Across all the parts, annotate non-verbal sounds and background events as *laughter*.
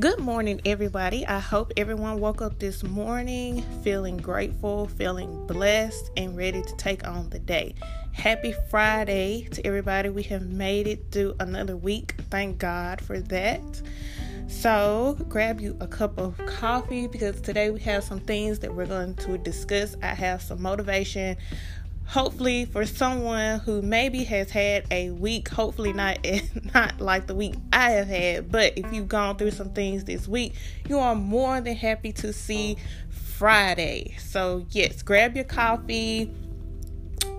Good morning, everybody. I hope everyone woke up this morning feeling grateful, feeling blessed, and ready to take on the day. Happy Friday to everybody. We have made it through another week. Thank God for that. So, grab you a cup of coffee because today we have some things that we're going to discuss. I have some motivation hopefully for someone who maybe has had a week hopefully not *laughs* not like the week i have had but if you've gone through some things this week you are more than happy to see friday. So yes grab your coffee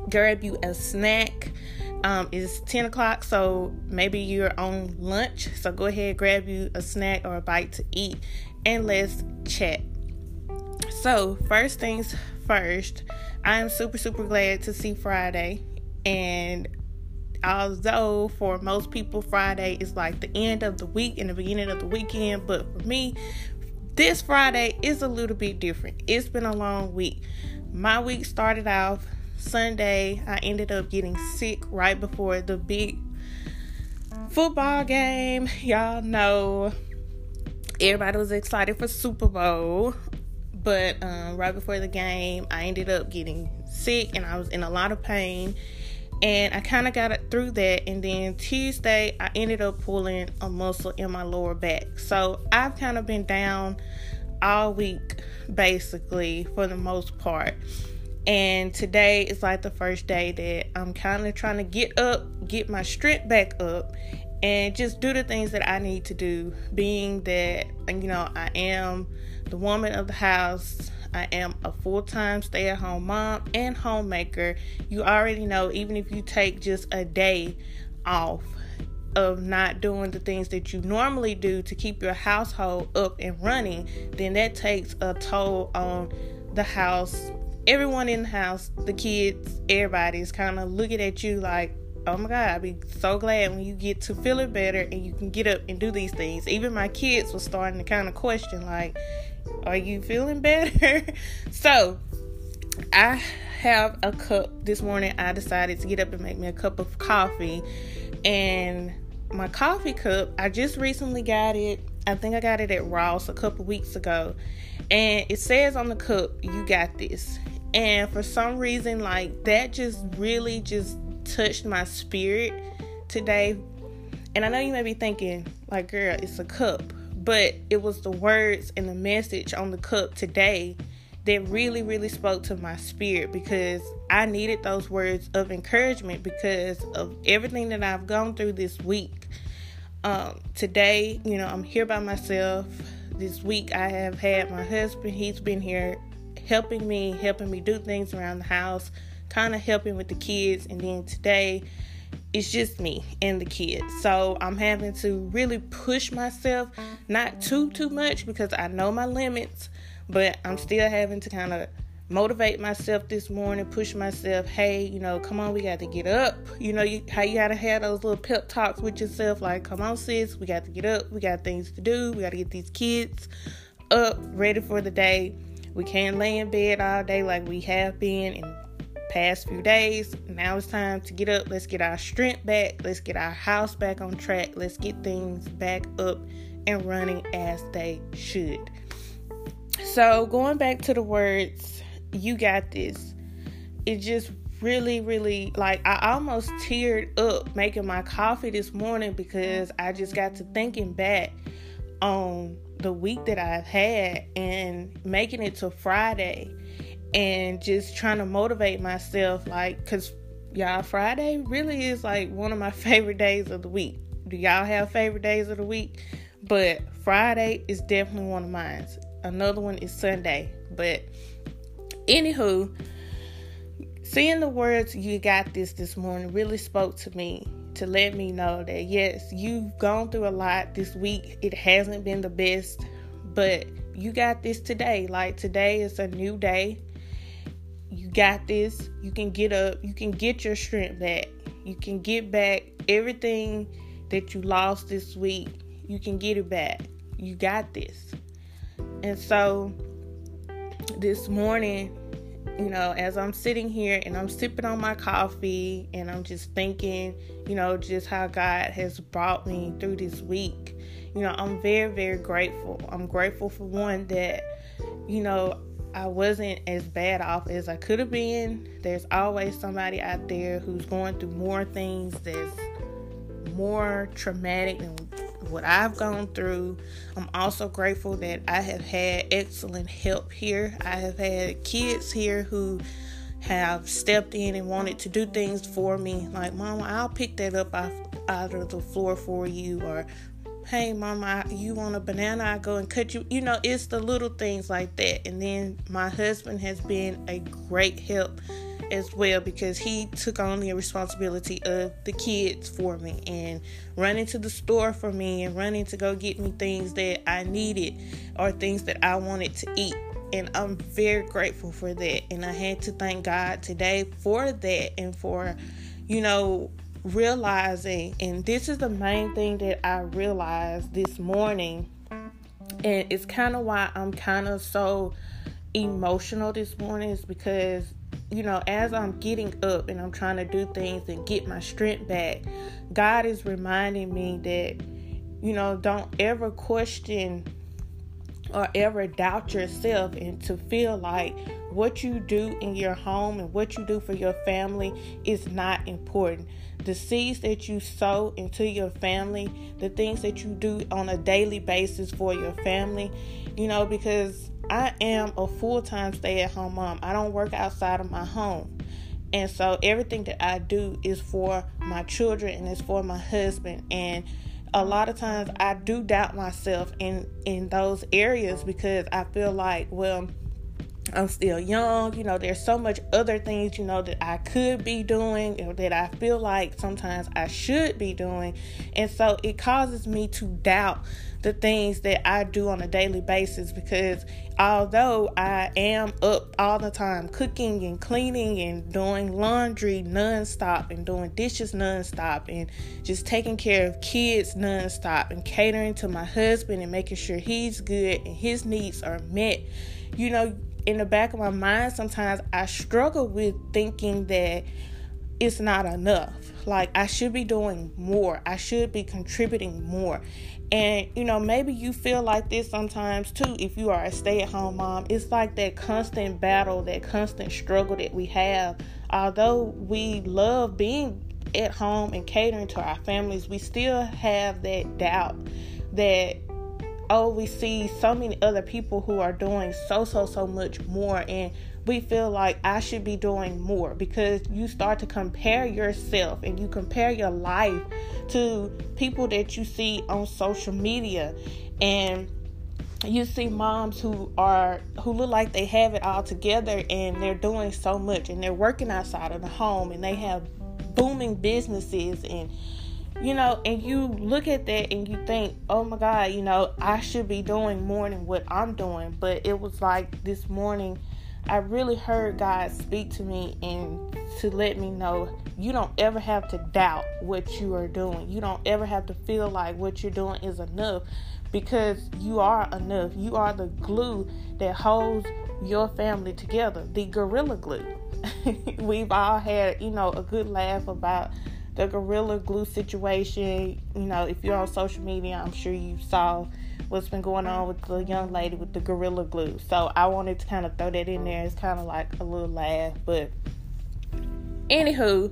grab you a snack. Um, it's 10 o'clock so maybe you're on lunch. So go ahead grab you a snack or a bite to eat and let's chat so first things first I am super, super glad to see Friday. And although for most people, Friday is like the end of the week and the beginning of the weekend, but for me, this Friday is a little bit different. It's been a long week. My week started off Sunday. I ended up getting sick right before the big football game. Y'all know everybody was excited for Super Bowl but um, right before the game, I ended up getting sick and I was in a lot of pain. And I kind of got through that. And then Tuesday, I ended up pulling a muscle in my lower back. So I've kind of been down all week, basically, for the most part. And today is like the first day that I'm kind of trying to get up, get my strength back up, and just do the things that I need to do. Being that, you know, I am the woman of the house. I am a full time stay at home mom and homemaker. You already know, even if you take just a day off of not doing the things that you normally do to keep your household up and running, then that takes a toll on the house. Everyone in the house, the kids, everybody is kind of looking at you like, oh my god i'd be so glad when you get to feeling better and you can get up and do these things. Even my kids were starting to kind of question like are you feeling better? *laughs* So i have a cup. This morning i decided to get up and make me a cup of coffee. And my coffee cup i just recently got it. I think i got it at ross a couple weeks ago. And it says on the cup you got this. And for some reason like that just really just touched my spirit today. And I know you may be thinking, like, girl, it's a cup. But it was the words and the message on the cup today that really, really spoke to my spirit because I needed those words of encouragement because of everything that I've gone through this week. Um, today, you know, I'm here by myself. This week, I have had my husband, he's been here helping me, helping me do things around the house, kind of helping with the kids. And then today, it's just me and the kids. So I'm having to really push myself, not too too much because I know my limits, but I'm still having to kind of motivate myself this morning, push myself. Hey, you know, come on, we got to get up. You know, you, how you gotta have those little pep talks with yourself, like, come on, sis, we got to get up. We got things to do. We got to get these kids up, ready for the day. We can't lay in bed all day like we have been and past few days. Now it's time to get up. Let's get our strength back. Let's get our house back on track. Let's get things back up and running as they should. So, going back to the words, you got this. It just really, really like I almost teared up making my coffee this morning because I just got to thinking back on the week that I've had and making it to Friday and just trying to motivate myself like because y'all friday really is like one of my *laughs* favorite days of the week. Do y'all have favorite days of the week? But friday is definitely one of mine. Another one is sunday. But anywho seeing the words you got this this morning really spoke to me to let me know that yes you've gone through a lot this week. It hasn't been the best but you got this today. Like today is a new day got this. You can get up. You can get your strength back. You can get back everything that you lost this week. You can get it back. You got this. And so this morning, you know, as I'm sitting here and I'm sipping on my coffee and I'm just thinking, you know, just how God has brought me through this week. you know, I'm very, very grateful. I'm grateful for one that, you know, I wasn't as bad off as I could have been. There's always somebody out there who's going through more things that's more traumatic than what I've gone through. I'm also grateful that I have had excellent help here. I have had kids here who have stepped in and wanted to do things for me, like, Mama, I'll pick that up off, out of the floor for you, or hey mama you want a banana i go and cut you you know it's the little things like that and then my husband has been a great help as well because he took on the responsibility of the kids for me and running to the store for me and running to go get me things that I needed or things that I wanted to eat. And I'm very grateful for that. And I had to thank God today for that and for, you know, realizing. And this is the main thing that I realized this morning. And it's kind of why I'm kind of so emotional this morning, is because you know, as I'm getting up and I'm trying to do things and get my strength back, God is reminding me that, you know, don't ever question or ever doubt yourself and to feel like what you do in your home and what you do for your family is not important. The seeds that you sow into your family, the things that you do on a daily basis for your family, you know, because I am a full time stay at home mom. I don't work outside of my home. And so everything that I do is for my children and it's for my husband. And a lot of times I do doubt myself in in those areas because I feel like, well, I'm still young. You know, there's so much other things, you know, that I could be doing or that I feel like sometimes I should be doing. And so it causes me to doubt the things that I do on a daily basis because although I am up all the time cooking and cleaning and doing laundry nonstop and doing dishes nonstop and just taking care of kids nonstop and catering to my husband and making sure he's good and his needs are met, you know, in the back of my mind, sometimes I struggle with thinking that it's not enough. Like, I should be doing more, I should be contributing more. And, you know, maybe you feel like this sometimes too if you are a stay at home mom. It's like that constant battle, that constant struggle that we have. Although we love being at home and catering to our families, we still have that doubt that oh, we see so many other people who are doing so, so, so much more, and we feel like I should be doing more because you start to compare yourself and you compare your life to people that you see on social media. And you see moms who are who look like they have it all together and they're doing so much and they're working outside of the home and they have booming businesses and you know, and you look at that and you think, oh my God, you know, I should be doing more than what I'm doing. But it was like this morning, I really heard God speak to me and to let me know you don't ever have to doubt what you are doing. You don't ever have to feel like what you're doing is enough because you are enough. You are the glue that holds your family together, the gorilla glue. *laughs* We've all had, you know, a good laugh about the Gorilla Glue situation. You know, if you're on social media, I'm sure you saw what's been going on with the young lady with the Gorilla Glue. So I wanted to kind of throw that in there. It's kind of like a little laugh, but anywho,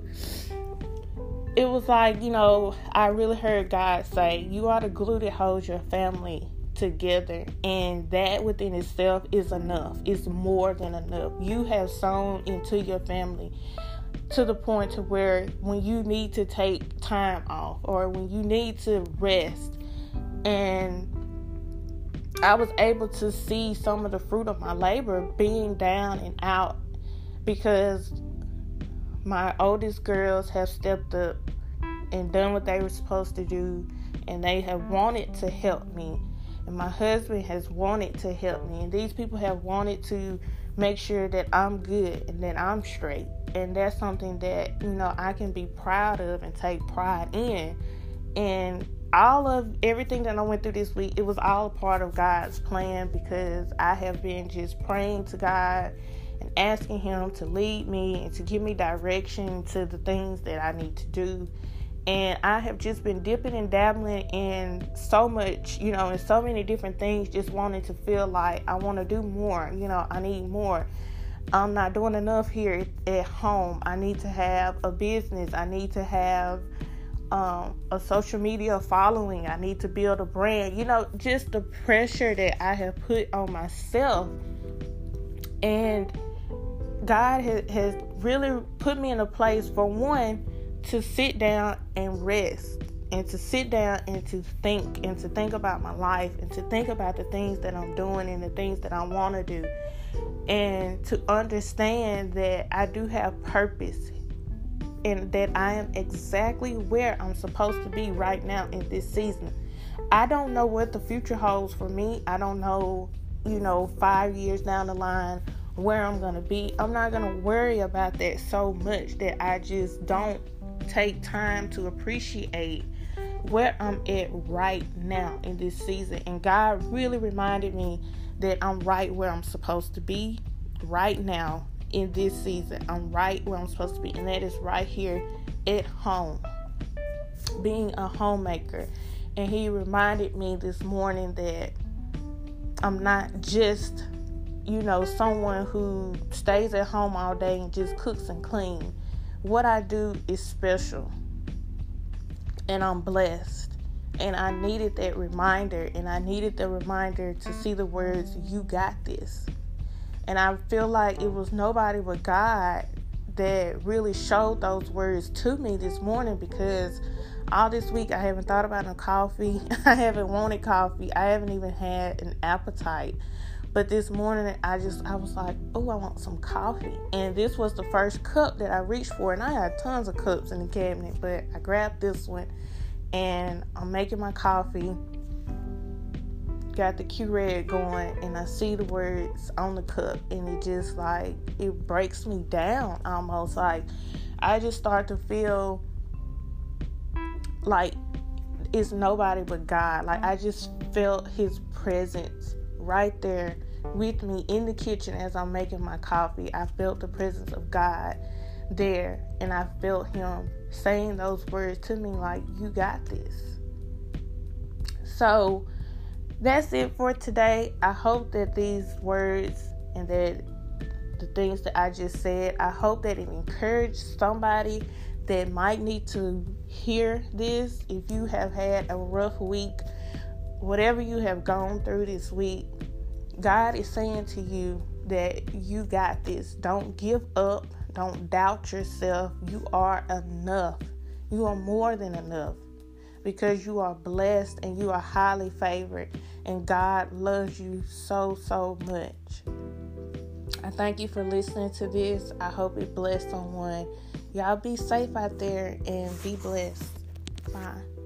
it was like you know I really heard God say, "You are the glue that holds your family." together and that within itself is enough it's more than enough you have sown into your family to the point to where when you need to take time off or when you need to rest and I was able to see some of the fruit of my labor being down and out because my oldest girls have stepped up and done what they were supposed to do and they have wanted to help me. And my husband has wanted to help me and these people have wanted to make sure that I'm good and that I'm straight and that's something that you know I can be proud of and take pride in. And all of everything that I went through this week, it was all a part of God's plan because I have been just praying to God and asking Him to lead me and to give me direction to the things that I need to do. And I have just been dipping and dabbling in so much, you know, in so many different things, just wanting to feel like I want to do more, you know, I need more. I'm not doing enough here at home. I need to have a business. I need to have um, a social media following. I need to build a brand. You know, just the pressure that I have put on myself. And God has, has really put me in a place, for one, to sit down and rest. And to sit down and to think and to think about my life and to think about the things that I'm doing and the things that I want to do. And to understand that I do have purpose and that I am exactly where I'm supposed to be right now in this season. I don't know what the future holds for me. I don't know, you know, five years down the line where I'm going to be. I'm not going to worry about that so much that I just don't take time to appreciate where I'm at right now in this season. And God really reminded me that I'm right where I'm supposed to be right now in this season. I'm right where I'm supposed to be, and that is right here at home, being a homemaker. And he reminded me this morning that I'm not just, you know, someone who stays at home all day and just cooks and cleans. What I do is special, and I'm blessed. And I needed that reminder, and I needed the reminder to see the words, You got this. And I feel like it was nobody but God that really showed those words to me this morning because all this week I haven't thought about no coffee. *laughs* I haven't wanted coffee. I haven't even had an appetite. But this morning I just I was like, "Oh, I want some coffee." And this was the first cup that I reached for, and I had tons of cups in the cabinet, but I grabbed this one and I'm making my coffee got the Keurig going and I see the words on the cup and it just like it breaks me down almost like I just start to feel like it's nobody but God. Like I just felt his presence right there with me in the kitchen as I'm making my coffee. I felt the presence of God there and I felt him saying those words to me like you got this. So that's it for today. I hope that these words and that the things that I just said, I hope that it encouraged somebody that might need to hear this. If you have had a rough week, whatever you have gone through this week, God is saying to you that you got this. Don't give up. Don't doubt yourself. You are enough. You are more than enough because you are blessed and you are highly favored, and God loves you so, so much. I thank you for listening to this. I hope it blessed someone. Y'all be safe out there and be blessed. Bye.